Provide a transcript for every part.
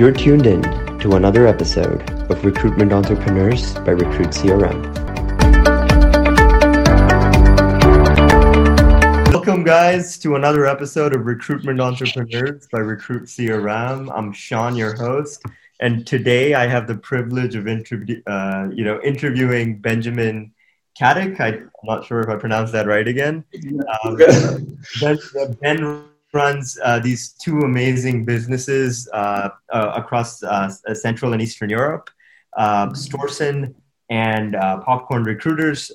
You're tuned in to another episode of Recruitment Entrepreneurs by Recruit CRM. Welcome, guys, to another episode of Recruitment Entrepreneurs by Recruit CRM. I'm Sean, your host, and today I have the privilege of interview, uh, you know, interviewing Benjamin Katic. I'm not sure if I pronounced that right again. Um, ben, ben runs uh, these two amazing businesses uh, uh, across uh, Central and Eastern Europe. Uh, Storson and uh, Popcorn Recruiters.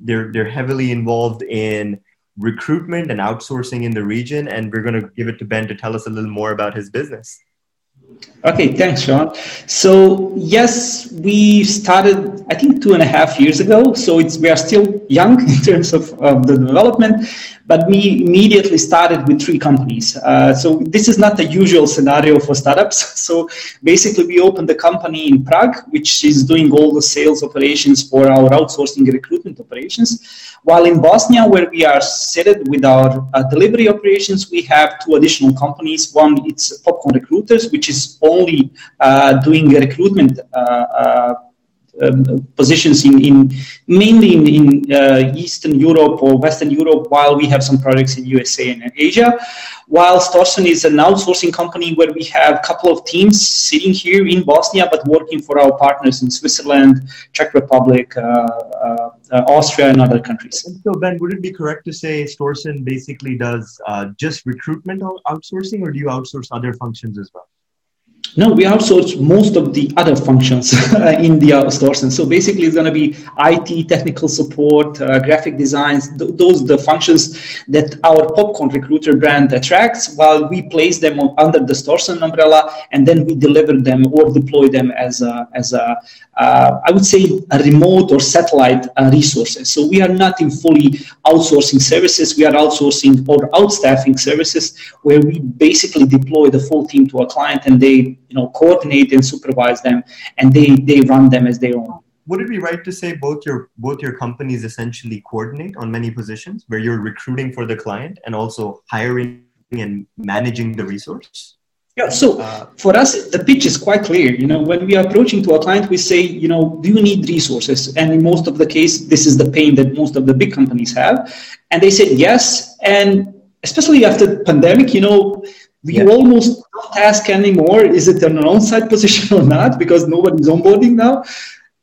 they're they're heavily involved in recruitment and outsourcing in the region, and we're going to give it to Ben to tell us a little more about his business. Okay, thanks, Sean. So yes, we started I think two and a half years ago. So it's we are still young in terms of, of the development, but we immediately started with three companies. Uh, so this is not the usual scenario for startups. So basically, we opened a company in Prague, which is doing all the sales operations for our outsourcing recruitment operations. While in Bosnia, where we are seated with our uh, delivery operations, we have two additional companies. One, it's Popcorn Recruiters, which is only uh, doing recruitment uh, uh, um, positions in, in mainly in, in uh, Eastern Europe or Western Europe, while we have some projects in USA and Asia. While Storson is an outsourcing company where we have a couple of teams sitting here in Bosnia, but working for our partners in Switzerland, Czech Republic, uh, uh, uh Austria, and other countries. So, Ben, would it be correct to say Storson basically does uh, just recruitment outsourcing, or do you outsource other functions as well? No, we outsource most of the other functions in the outsourcing. So basically it's going to be IT, technical support, uh, graphic designs, th- those the functions that our Popcorn Recruiter brand attracts while we place them on, under the Storson umbrella and then we deliver them or deploy them as a, as a uh, I would say remote or satellite uh, resources. So we are not in fully outsourcing services. We are outsourcing or outstaffing services where we basically deploy the full team to a client and they you know coordinate and supervise them and they they run them as their own would it be right to say both your both your companies essentially coordinate on many positions where you're recruiting for the client and also hiring and managing the resource yeah, so uh, for us, the pitch is quite clear. You know, when we are approaching to a client, we say, you know, do you need resources? And in most of the case, this is the pain that most of the big companies have. And they said yes. And especially after the pandemic, you know, we yeah. almost don't ask anymore is it an on-site position or not because nobody's onboarding now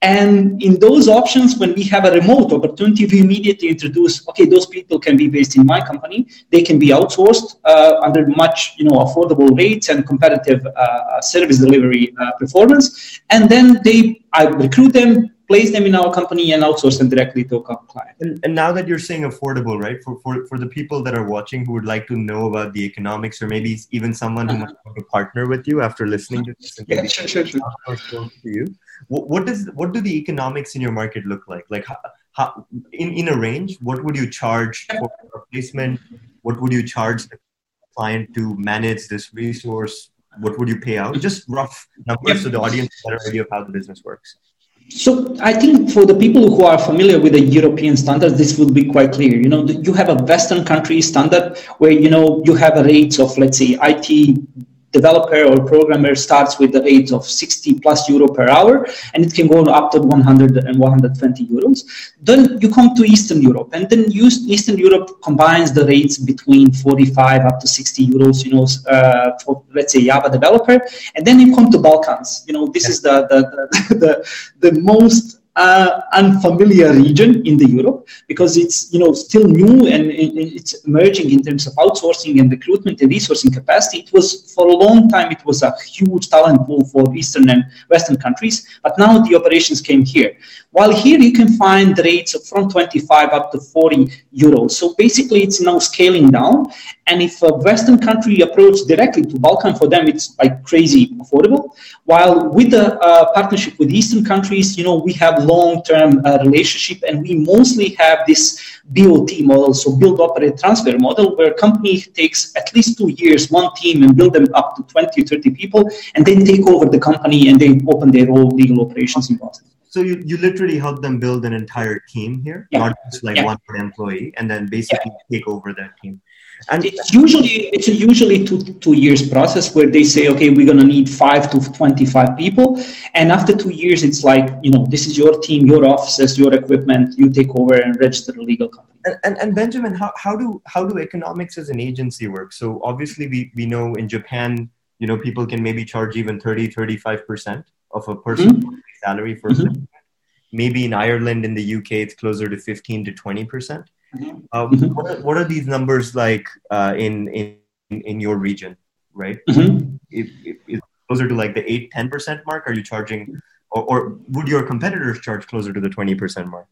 and in those options when we have a remote opportunity we immediately introduce okay those people can be based in my company they can be outsourced uh, under much you know affordable rates and competitive uh, service delivery uh, performance and then they i recruit them place them in our company and outsource them directly to a client. And, and, now that you're saying affordable, right? For, for for the people that are watching who would like to know about the economics, or maybe even someone who uh-huh. might want to partner with you after listening to this, and yeah, sure, sure, sure. to you. What, what does what do the economics in your market look like? Like how, how in in a range, what would you charge for placement? What would you charge the client to manage this resource? What would you pay out? Just rough numbers so the audience has a better idea of how the business works. So I think for the people who are familiar with the European standards, this will be quite clear. You know, you have a Western country standard where you know you have a rates of let's say IT developer or programmer starts with the rates of 60 plus euro per hour and it can go up to 100 and 120 euros. Then you come to eastern europe and then eastern europe combines the rates between 45 up to 60 euros you know uh, for let's say java developer. And then you come to balkans you know this is the the, the, the, the most uh, unfamiliar region in the Europe because it's you know still new and it's emerging in terms of outsourcing and recruitment and resourcing capacity. It was for a long time it was a huge talent pool for Eastern and Western countries, but now the operations came here. While here you can find rates from 25 up to 40 euros. So basically it's now scaling down. And if a Western country approach directly to Balkan, for them it's like crazy affordable. While with the uh, partnership with Eastern countries, you know, we have long-term uh, relationship and we mostly have this BOT model, so build, operate, transfer model, where a company takes at least two years, one team, and build them up to 20, 30 people, and then take over the company and they open their own legal operations in Boston. So you, you literally help them build an entire team here, yeah. not just like yeah. one employee, and then basically yeah. take over that team. And it's usually it's a usually two two years process where they say, okay, we're gonna need five to twenty five people, and after two years, it's like you know this is your team, your offices, your equipment. You take over and register a legal company. And, and, and Benjamin, how, how do how do economics as an agency work? So obviously, we we know in Japan, you know, people can maybe charge even 30, 35 percent of a person's mm-hmm. salary for. Mm-hmm. Maybe in Ireland, in the UK, it's closer to fifteen to twenty percent. Mm-hmm. Uh, mm-hmm. what, are, what, are, these numbers like uh, in, in in your region, right? Mm-hmm. If, if, if closer to like the 8 10% mark? Are you charging, or, or would your competitors charge closer to the 20% mark?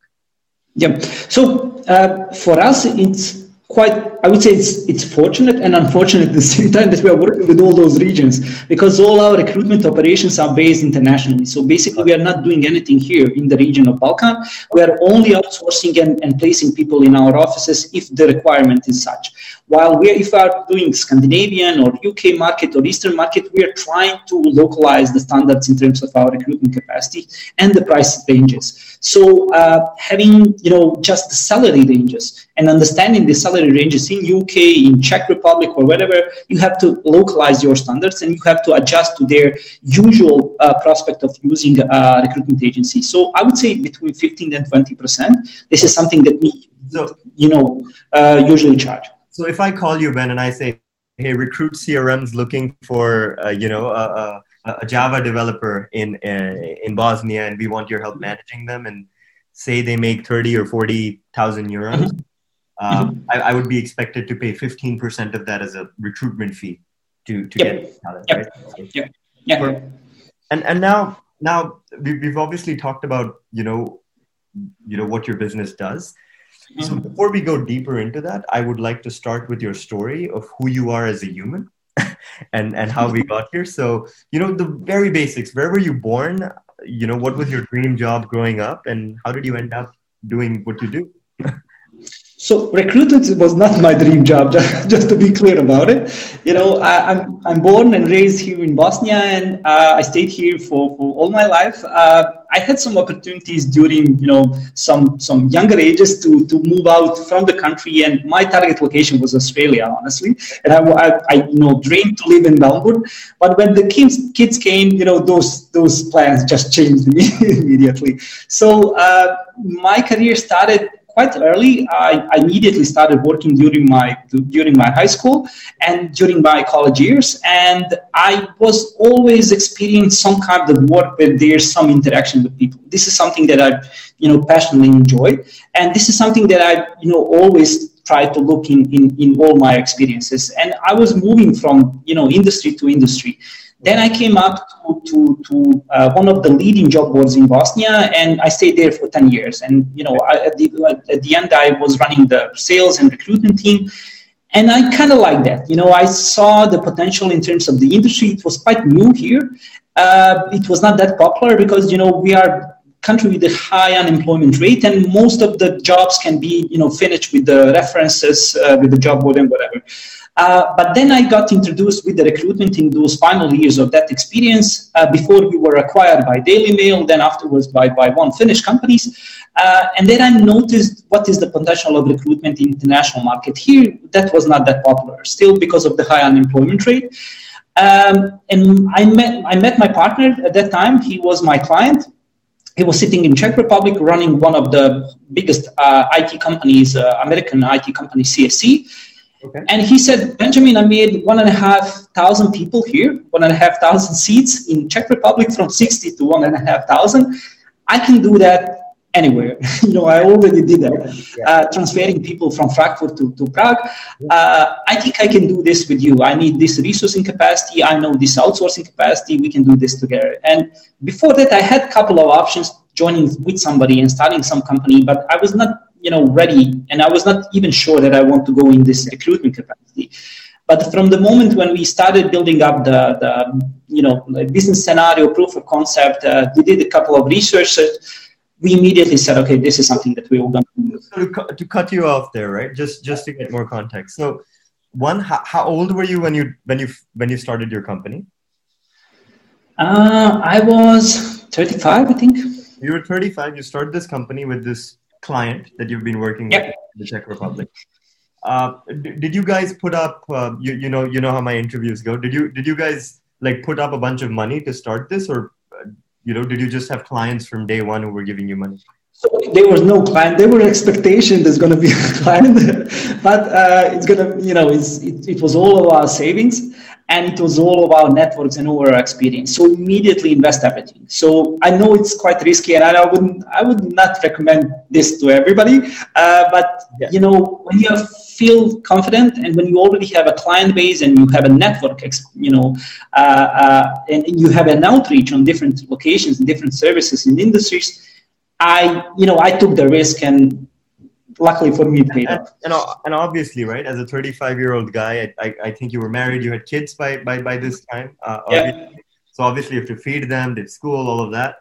Yeah. So uh, for us, it's quite i would say it's it's fortunate and unfortunate at the same time that we are working with all those regions because all our recruitment operations are based internationally. So basically we are not doing anything here in the region of balkan. We are only outsourcing and, and placing people in our offices if the requirement is such. While we if we are doing scandinavian or uk market or eastern market we are trying to localize the standards in terms of our recruitment capacity and the price ranges so uh, having you know just the salary ranges and understanding the salary ranges in UK, in Czech Republic, or whatever, you have to localize your standards and you have to adjust to their usual uh, prospect of using a recruitment agency. So I would say between 15 and 20 percent. This is something that we, so, you know, uh, usually charge. So if I call you Ben and I say, "Hey, Recruit CRM's looking for, uh, you know, a, Java developer in uh, in Bosnia, and we want your help managing them," and say they make 30 or 40,000 euros. Mm-hmm um, mm-hmm. I, I, would be expected to pay 15% of that as a recruitment fee to, to yep. get talent, yep. right? yeah. Yeah. And, and now, now we've obviously talked about, you know, you know, what your business does. Mm-hmm. So before we go deeper into that, I would like to start with your story of who you are as a human and, and how we got here. So, you know, the very basics, where were you born? You know, what was your dream job growing up and how did you end up doing what you do? So recruitment was not my dream job, just, just to be clear about it. You know, I, am I'm, I'm born and raised here in Bosnia, and uh, I stayed here for, for all my life. Uh, I had some opportunities during, you know, some some younger ages to to move out from the country, and my target location was Australia, honestly. And I, I, I you know dreamed to live in Melbourne, but when the kids kids came, you know, those those plans just changed immediately. So uh, my career started quite early. I, I, immediately started working during my during my high school and during my college years, and I was always experiencing some kind of work where there's some interaction with people. This is something that I, you know, passionately enjoy, and this is something that I, you know, always try to look in, in in all my experiences. And I was moving from you know industry to industry. Then I came up to, to, to uh, one of the leading job boards in Bosnia, and I stayed there for 10 years. And, you know, I, at, the, at the end, I was running the sales and recruitment team. And I kind of like that. You know, I saw the potential in terms of the industry. It was quite new here. Uh, it was not that popular because, you know, we are a country with a high unemployment rate and most of the jobs can be you know finished with the references uh, with the job board and whatever uh, but then I got introduced with the recruitment in those final years of that experience uh, before we were acquired by Daily Mail, then afterwards by, by one Finnish companies. Uh, and then I noticed what is the potential of recruitment in international market. Here, that was not that popular, still because of the high unemployment rate. Um, and I met, I met my partner at that time. He was my client. He was sitting in Czech Republic running one of the biggest uh, IT companies, uh, American IT company, CSC Okay. And he said, Benjamin, I made one and a half thousand people here, one and a half thousand seats in Czech Republic from 60 to one and a half thousand. I can do that anywhere. you know, I already did that, yeah. uh, transferring people from Frankfurt to, to Prague. Uh, I think I can do this with you. I need this resourcing capacity. I know this outsourcing capacity. We can do this together. And before that, I had a couple of options joining with somebody and starting some company, but I was not you know ready and i was not even sure that i want to go in this recruitment capacity. But from the moment when we started building up the, the you know business scenario proof of concept uh, we did a couple of researches we immediately said okay this is something that we will going to do. So to, to cut you off there right just just to get more context. So one how, how old were you when you when you when you started your company? Uh, i was 35 i think. You were 35 you started this company with this client that you've been working yep. with in the Czech Republic. uh, did you guys put up? Uh, you, you know, you know how my interviews go. Did you did you guys like put up a bunch of money to start this, or uh, you know, did you just have clients from day one who were giving you money? So there was no client. There were expectation there's going to be a client, but uh, it's going to, you know, it's, it, it was all of our savings and it was all about networks and all our experience. So immediately invest everything. So I know it's quite risky, and I wouldn't, I would not recommend this to everybody. Uh, but yeah. you know, when you feel confident and when you already have a client base and you have a network, you know, uh, uh, and you have an outreach on different locations and different services and industries, I, you know, I took the risk and luckily for me, it paid and, and, and, obviously, right, as a 35 year old guy, I, I, think you were married, you had kids by, by, by this time. Uh, yeah. So obviously, you have to feed them, they school, all of that.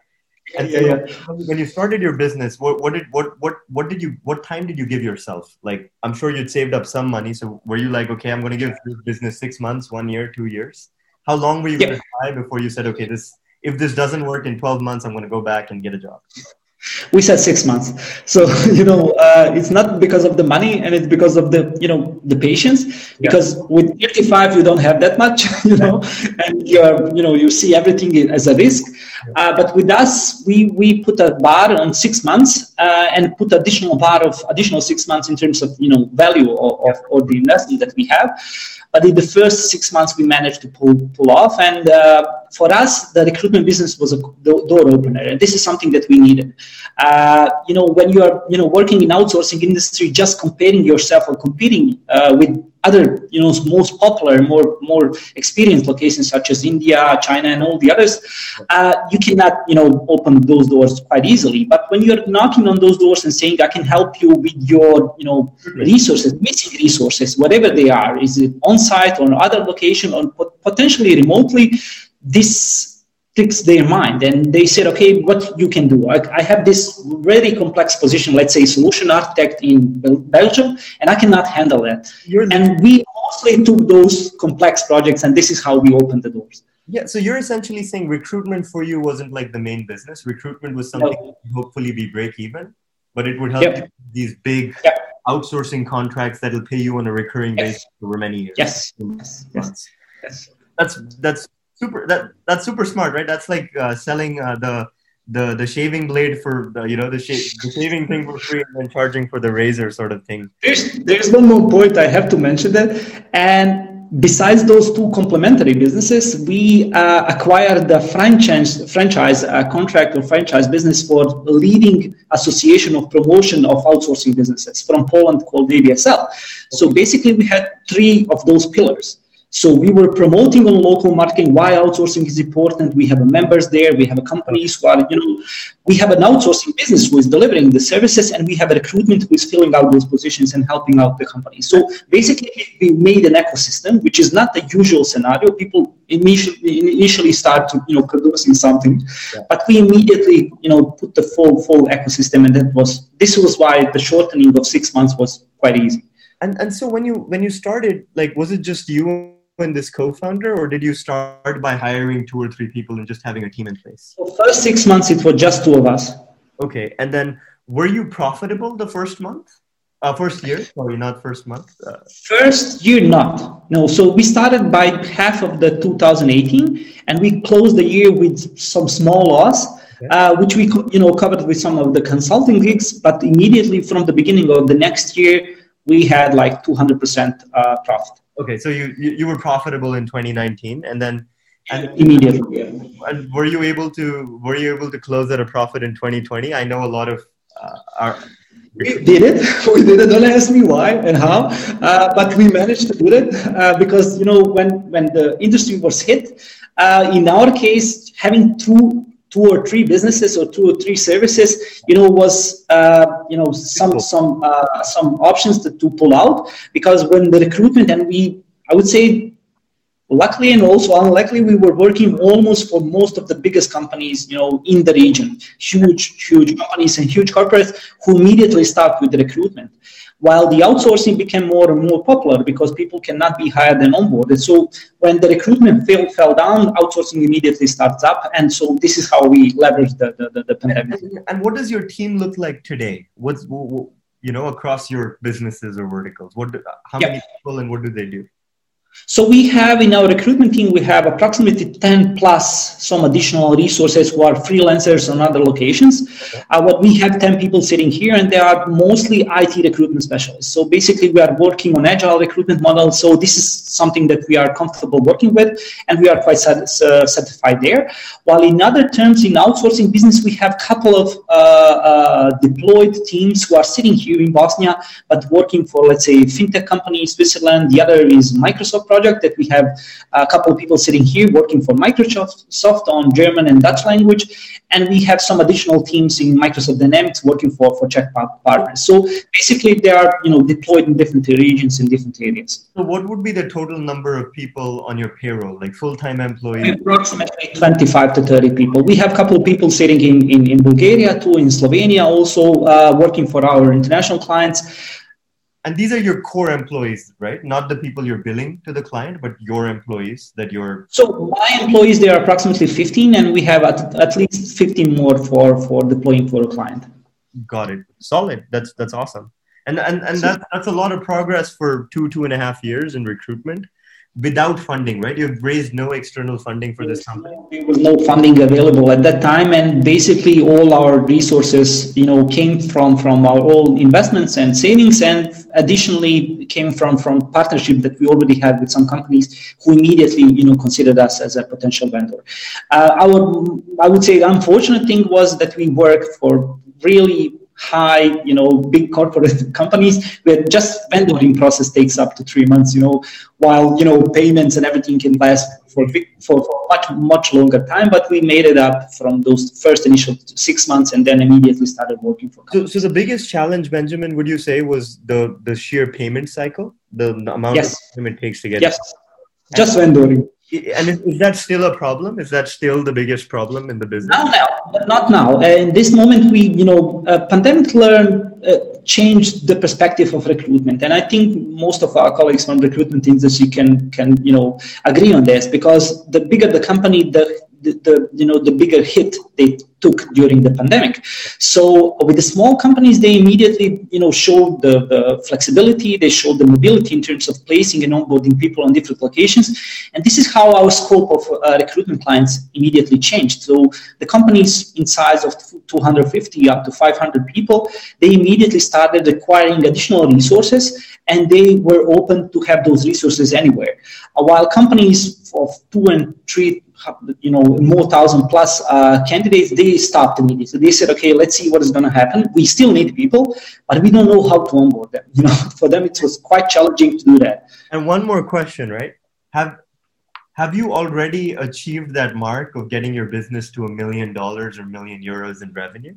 And yeah, yeah. when you started your business, what, what did what what what did you what time did you give yourself? Like I'm sure you'd saved up some money. So were you like, okay, I'm going to give this business six months, one year, two years? How long were you yeah. going to try before you said, okay, this if this doesn't work in 12 months, I'm going to go back and get a job? We said six months. So you know uh, it's not because of the money and it's because of the you know the patience. Because yeah. with 35 you don't have that much you know and you're you know you see everything as a risk uh, but with us we we put a bar on six months uh, and put additional bar of additional six months in terms of you know value of, of, of the investment that we have but in the first six months, we managed to pull, pull off. And uh, for us, the recruitment business was a door opener. And this is something that we needed. Uh, you know, when you are, you know, working in outsourcing industry, just comparing yourself or competing uh, with other, you know, most popular, more more experienced locations such as India, China, and all the others, uh, you cannot, you know, open those doors quite easily. But when you're knocking on those doors and saying, "I can help you with your, you know, resources, missing resources, whatever they are, is it on site or other location or potentially remotely," this tricks their mind and they said okay what you can do I, I, have this very complex position let's say solution architect in belgium and i cannot handle that and we mostly took those complex projects and this is how we opened the doors yeah so you're essentially saying recruitment for you wasn't like the main business recruitment was something no. hopefully be break even but it would help yep. these big yep. outsourcing contracts that'll pay you on a recurring yes. basis for many years yes yes. yes. yes. that's that's super that that's super smart right? That's like uh, selling uh, the the the shaving blade for the, you know the, the shaving thing for free and then charging for the razor sort of thing. There's there's one more point i have to mention that and besides those two complementary businesses we uh, acquired the franchise franchise uh, contract or franchise business for leading association of promotion of outsourcing businesses from poland called ABSL so basically we had three of those pillars so we were promoting on local marketing why outsourcing is important. We have members there. We have a companies who are, you know, we have an outsourcing business who is delivering the services, and we have a recruitment who is filling out those positions and helping out the company. So basically, we made an ecosystem, which is not the usual scenario. People initially initially start to, you know, producing something, yeah. but we immediately, you know, put the full full ecosystem, and that was this was why the shortening of six months was quite easy. And and so when you when you started, like, was it just you and this co-founder or did you start by hiring two or three people and just having a team in place? So first six months it was just two of us. Okay and then were you profitable the first month? Uh, first year sorry not first month uh, first year not. No so we started by half of the 2018 and we closed the year with some small loss uh, which we you know covered with some of the consulting gigs but immediately from the beginning of the next year we had like 200% uh, profit Okay, so you, you, you were profitable in 2019, and then and immediately. Yeah. And were you able to were you able to close at a profit in 2020? I know a lot of uh, our. We did it. We did it. Don't ask me why and how, uh, but we managed to do it uh, because you know when when the industry was hit. Uh, in our case, having two two or three businesses or two or three services, you know, was uh, you know some some uh, some options to, to pull out because when the recruitment and we, I would say, luckily and also unluckily, we were working almost for most of the biggest companies, you know, in the region, huge huge companies and huge corporates who immediately start with the recruitment while the outsourcing became more and more popular because people cannot be hired and onboarded. So when the recruitment fell, fell down, outsourcing immediately starts up. And so this is how we leverage the, the, the, the pandemic. And, and, what does your team look like today? What's, you know, across your businesses or verticals? What, do, how Yeah. many people and what do they do? So we have in our recruitment team, we have approximately 10 plus some additional resources who are freelancers on other locations. Uh, what we have 10 people sitting here and they are mostly IT recruitment specialists. So basically we are working on agile recruitment models. So this is something that we are comfortable working with and we are quite sat- uh, satisfied there. While in other terms, in outsourcing business, we have a couple of uh, uh, deployed teams who are sitting here in Bosnia, but working for, let's say, fintech company in Switzerland. The other is Microsoft project that we have a couple of people sitting here working for Microsoft soft on German and Dutch language. And we have some additional teams in Microsoft Dynamics working for, for Czech par- partners. So basically they are, you know, deployed in different regions in different areas. So what would be the total number of people on your payroll, like full-time employees? Approximately 25 to 30 people. We have a couple of people sitting in, in, in Bulgaria too, in Slovenia also, uh, working for our international clients. And these are your core employees, right? Not the people you're billing to the client, but your employees that you're. So my employees, they are approximately 15, and we have at, at least 15 more for, for deploying for a client. Got it. Solid. That's that's awesome. And and and that, that's a lot of progress for two two and a half years in recruitment without funding, right? You've raised no external funding for this company. There was no funding available at that time, and basically all our resources, you know, came from from our own investments and savings, and additionally came from from partnership that we already had with some companies who immediately, you know, considered us as a potential vendor. Uh, our, I would say, the unfortunate thing was that we worked for really high, you know, big corporate companies where just vendoring process takes up to three months, you know, while, you know, payments and everything can last for, for, for much, much longer time. But we made it up from those first initial six months and then immediately started working for So, companies. so the biggest challenge, Benjamin, would you say was the the sheer payment cycle, the, the amount Yes. of time it takes to get? Yes, just vendoring. And is, is that still a problem? Is that still the biggest problem in the business? Now, but not now. Uh, in this moment, we, you know, uh, pandemic learn uh, changed the perspective of recruitment, and I think most of our colleagues from recruitment industry can can you know agree on this because the bigger the company, the the, the you know the bigger hit they took during the pandemic. So with the small companies, they immediately you know showed the, the flexibility, they showed the mobility in terms of placing and onboarding people on different locations, and this is how our scope of uh, recruitment clients immediately changed. So the companies in size of 250 up to 500 people, they immediately started acquiring additional resources, and they were open to have those resources anywhere. Uh, while companies of two and three you know more thousand plus uh, candidates they stopped immediately So they said okay let's see what is going to happen we still need people but we don't know how to onboard them you know for them it was quite challenging to do that And one more question, right? Have have you already achieved that mark of getting your business to a million dollars or million euros in revenue?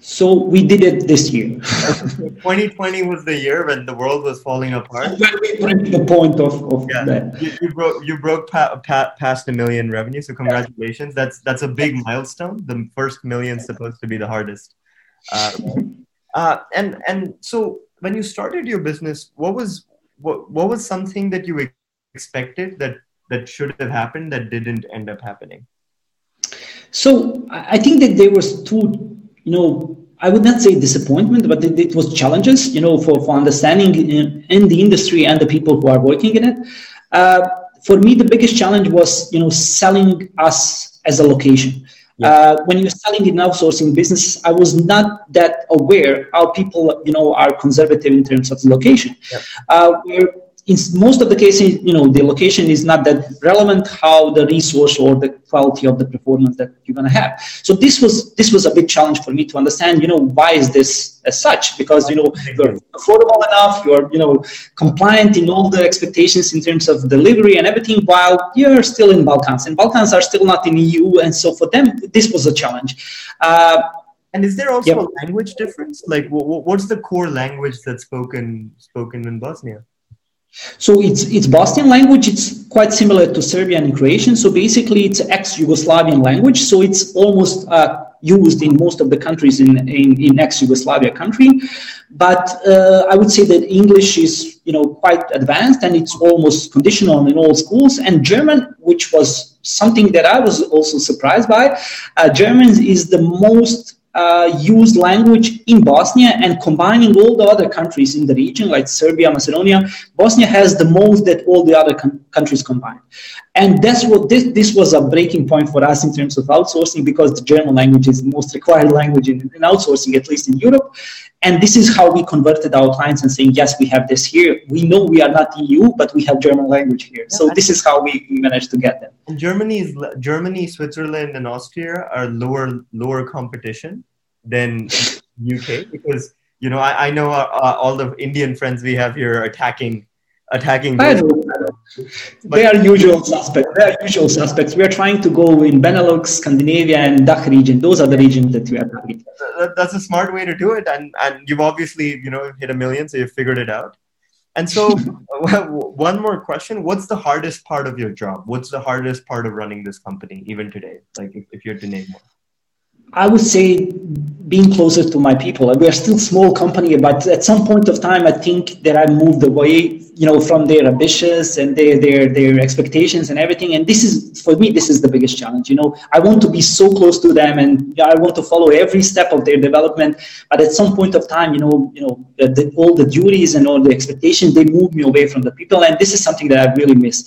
So we did it this year 2020 was the year when the world was falling apart. when we reached the point of, of Yeah, that you, you broke you broke pa- pa- past a million revenue, so congratulations. That's that's a big milestone. The first million's supposed to be the hardest. Uh, uh, and and so when you started your business, what was what what was something that you expected that that should have happened that didn't end up happening? So I think that there was two, you know, I would not say disappointment, but it, it was challenges, you know, for, for understanding in, in the industry and the people who are working in it. Uh, for me, the biggest challenge was, you know, selling us as a location. Uh, when you're selling in outsourcing business, I was not that aware how people, you know, are conservative in terms of the location. Yep. Uh, where in most of the cases, you know, the location is not that relevant how the resource or the quality of the performance that you're going to have. So this was this was a big challenge for me to understand, you know, why is this as such? Because you know you're affordable enough, you're you know compliant in all the expectations in terms of delivery and everything, while you're still in Balkans, and Balkans are still not in EU, and so for them this was a challenge. Uh, And is there also Yep. a language difference? Like, wh- wh- what's the core language that's spoken spoken in Bosnia? So it's it's Bosnian language. It's quite similar to Serbian and Croatian. So basically, it's ex-Yugoslavian language. So it's almost uh, used in most of the countries in in, in ex-Yugoslavia country. But uh, I would say that English is you know quite advanced and it's almost conditional in all schools. And German, which was something that I was also surprised by, uh, German is the most uh, use language in Bosnia and combining all the other countries in the region, like Serbia, Macedonia. Bosnia has the most that all the other com- countries combined. And that's what this, this was a breaking point for us in terms of outsourcing because the German language is the most required language in, in outsourcing, at least in Europe. And this is how we converted our clients and saying, yes, we have this here. We know we are not EU, but we have German language here. Yeah, so this is how we, we managed to get them. And Germany, Germany, Switzerland, and Austria are lower lower competition than UK because you know I, I know uh, all the Indian friends we have here are attacking attacking. I know. they are usual suspects. They are usual suspects. We are trying to go in Benelux, Scandinavia, and DACH region. Those are the regions that we are targeting. That's a smart way to do it, and and you've obviously you know hit a million, so you've figured it out. And so, one more question: What's the hardest part of your job? What's the hardest part of running this company, even today? Like, if, if you had to name one. I would say being closer to my people. We are still small company, but at some point of time, I think that I moved away, you know, from their ambitions and their their their expectations and everything. And this is for me, this is the biggest challenge. You know, I want to be so close to them, and I want to follow every step of their development. But at some point of time, you know, you know, the, the, all the duties and all the expectations they move me away from the people, and this is something that I really miss.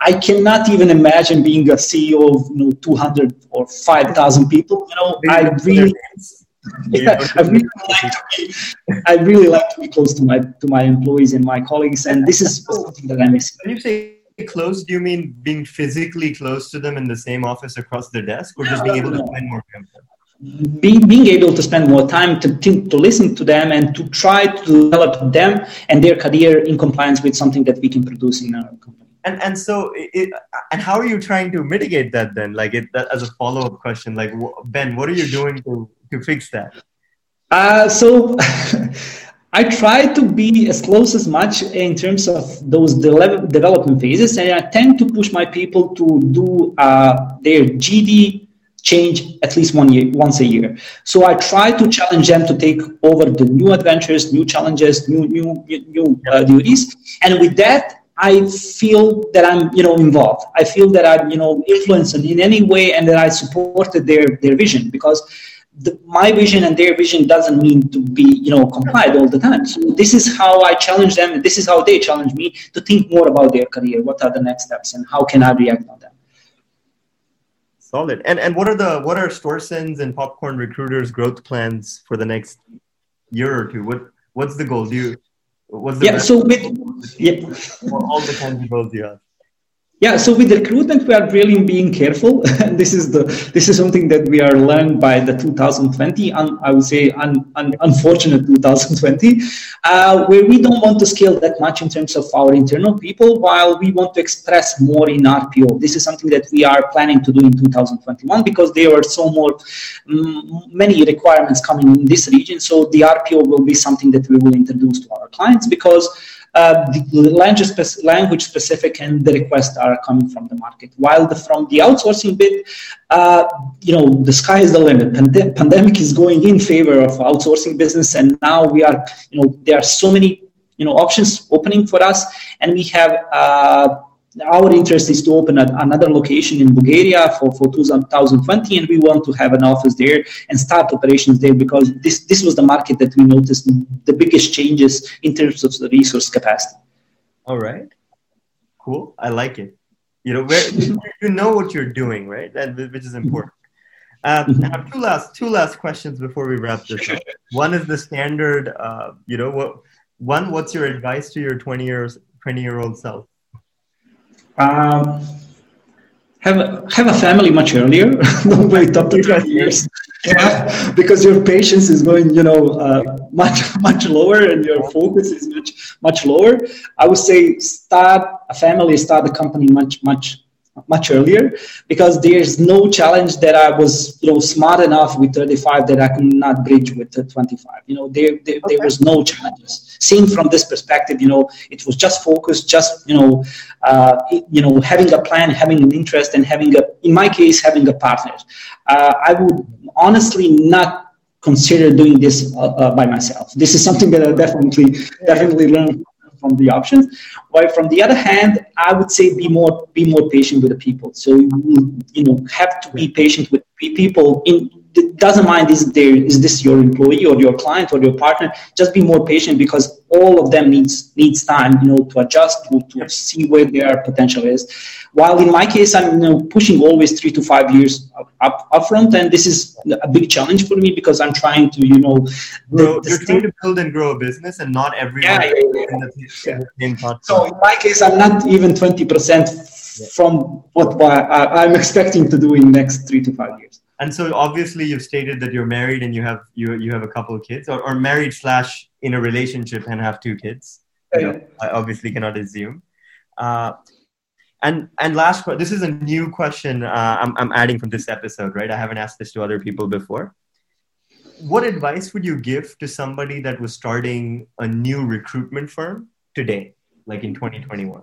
I cannot even imagine being a CEO of you know 200 or 5,000 people. You know, I really, yeah, I really like to be, I really like to be close to my to my employees and my colleagues, and this is oh. something that I miss. When you say close, do you mean being physically close to them in the same office across their desk, or just being able to spend more time? Being, being able to spend more time to, to, to listen to them and to try to develop them and their career in compliance with something that we can produce in our company. And and so it, and how are you trying to mitigate that then? Like it that, as a follow-up question like ben what are you doing to to fix that uh, so I try to be as close as much in terms of those de- development phases, and I tend to push my people to do uh, their GD change at least one year, once a year. So I try to challenge them to take over the new adventures, new challenges, new new new uh, duties, and with that, I feel that I'm, you know, involved. I feel that I'm, you know, influenced in any way and that I supported their, their vision because the, my vision and their vision doesn't mean to be, you know, complied all the time. So this is how I challenge them. This is how they challenge me to think more about their career. What are the next steps and how can I react on them? Solid. And and what are the what are Storson's and Popcorn Recruiters growth plans for the next year or two? What what's the goal? Do you What's the yeah, so with yeah. all the tangibles you have? Yeah, so with recruitment, we are really being careful. this is the this is something that we are learned by the 2020, un, I would say un, un, unfortunate 2020, uh, where we don't want to scale that much in terms of our internal people, while we want to express more in RPO. This is something that we are planning to do in 2021 because there are so more um, many requirements coming in this region. So the RPO will be something that we will introduce to our clients because the language, language specific and the requests are coming from the market. While the, from the outsourcing bit, uh, you know, the sky is the limit. Pand- pandemic is going in favor of outsourcing business, and now we are, you know, there are so many, you know, options opening for us, and we have. Uh, our interest is to open a, another location in Bulgaria for, for 2020, and we want to have an office there and start operations there because this, this was the market that we noticed the biggest changes in terms of the resource capacity. All right. Cool. I like it. You know, where you know what you're doing, right? That, which is important. Um, I have two last two last questions before we wrap this up. One is the standard. Uh, you know, what one? What's your advice to your 20 years 20 year old self? Um, have a, have a family much earlier. Don't wait up to 20 years. Yeah, because your patience is going, you know, uh, much much lower, and your focus is much much lower. I would say start a family, start a company much much much earlier because there's no challenge that I was you know smart enough with 35 that I could not bridge with 25 you know there there, okay. there was no challenges. Seeing from this perspective you know it was just focus just you know uh, you know having a plan having an interest and having a in my case having a partner. Uh, I would honestly not consider doing this uh, uh by myself. This is something that I definitely definitely learned from the options. While from the other hand, I would say be more be more patient with the people. So you you know have to be patient with people in doesn't mind is there is this your employee or your client or your partner? Just be more patient because all of them needs needs time you know to adjust to, to see where their potential is. While in my case i'm you know pushing always three to five years up, up front and this is a big challenge for me because i'm trying to you know the you're trying to build and grow a business and not everyone yeah, yeah, yeah. in the, so in my case i'm not even 20% from what i'm expecting to do in next three to five years and so obviously you've stated that you're married and you have you you have a couple of kids or, or married slash in a relationship and have two kids. You know, i obviously cannot assume. Uh, and and last this is a new question uh, I'm, I'm adding from this episode right? I haven't asked this to other people before. What advice would you give to somebody that was starting a new recruitment firm today like in 2021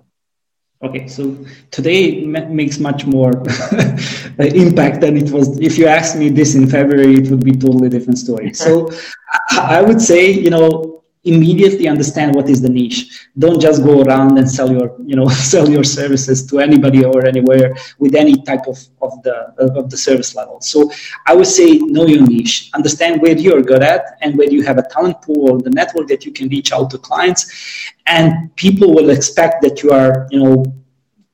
Okay, so today makes much more uh, impact than it was. If you asked me this in February, it would be totally different story. So I would say, you know, immediately understand what is the niche. Don't just go around and sell your you know sell your services to anybody or anywhere with any type of, of the of the service level. So i would say know your niche. Understand where you're good at and where you have a talent pool or the network that you can reach out to clients. And people will expect that you are you know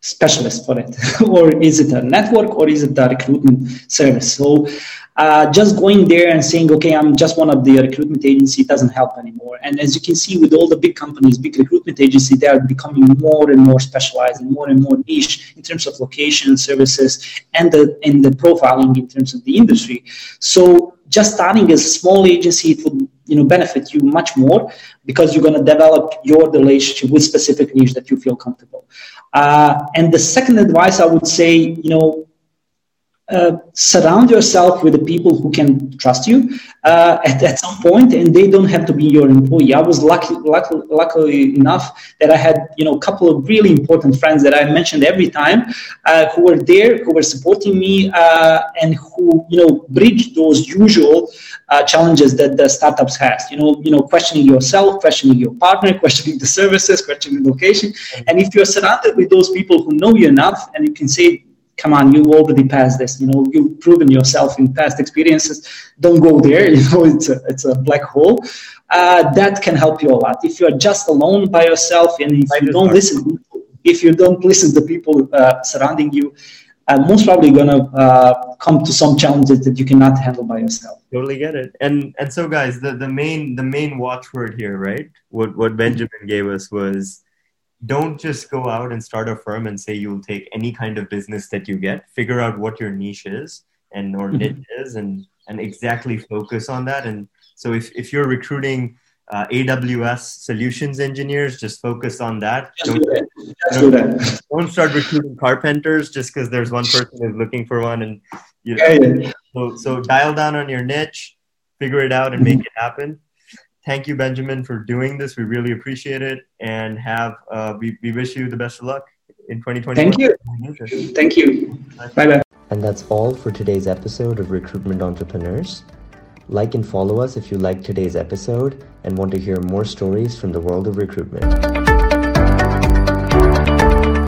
specialist for it. Or is it a network or is it a recruitment service? So uh, just going there and saying, okay, I'm just one of the recruitment agency doesn't help anymore. And as you can see with all the big companies, big recruitment agency, they are becoming more and more specialized and more and more niche in terms of location, services, and the, and the profiling in terms of the industry. So just starting as a small agency, it would you know benefit you much more because you're going to develop your relationship with specific niche that you feel comfortable. Uh, and the second advice I would say, you know, uh, surround yourself with the people who can trust you uh, at, at some point and they don't have to be your employee. I was lucky, lucky luckily enough that i had you know a couple of really important friends that i mentioned every time uh, who were there who were supporting me uh, and who you know bridged those usual uh, challenges that the startups has. You know you know questioning yourself questioning your partner questioning the services questioning the location. And if you're surrounded with those people who know you enough and you can say come on, you already passed this. You know, you've proven yourself in past experiences. Don't go there. You know, it's a, it's a black hole. Uh, that can help you a lot. If you are just alone by yourself and if you don't listen, if you don't listen to people uh, surrounding you, uh, most probably going to uh, come to some challenges that you cannot handle by yourself. Totally get it. And and so guys, the, the main the main watchword here, right? What what Benjamin gave us was don't just go out and start a firm and say you'll take any kind of business that you get figure out what your niche is and or mm-hmm. niche is and and exactly focus on that and so if, if you're recruiting uh, aws solutions engineers just focus on that don't, do that. don't start recruiting carpenters just because there's one person who's looking for one and you know yeah, yeah. so so dial down on your niche figure it out and make mm-hmm. it happen thank you, Benjamin, for doing this. We really appreciate it, and have uh, we, we wish you the best of luck in 2020. Thank you. Thank you. Bye bye. And that's all for today's episode of Recruitment Entrepreneurs. Like and follow us if you liked today's episode and want to hear more stories from the world of recruitment.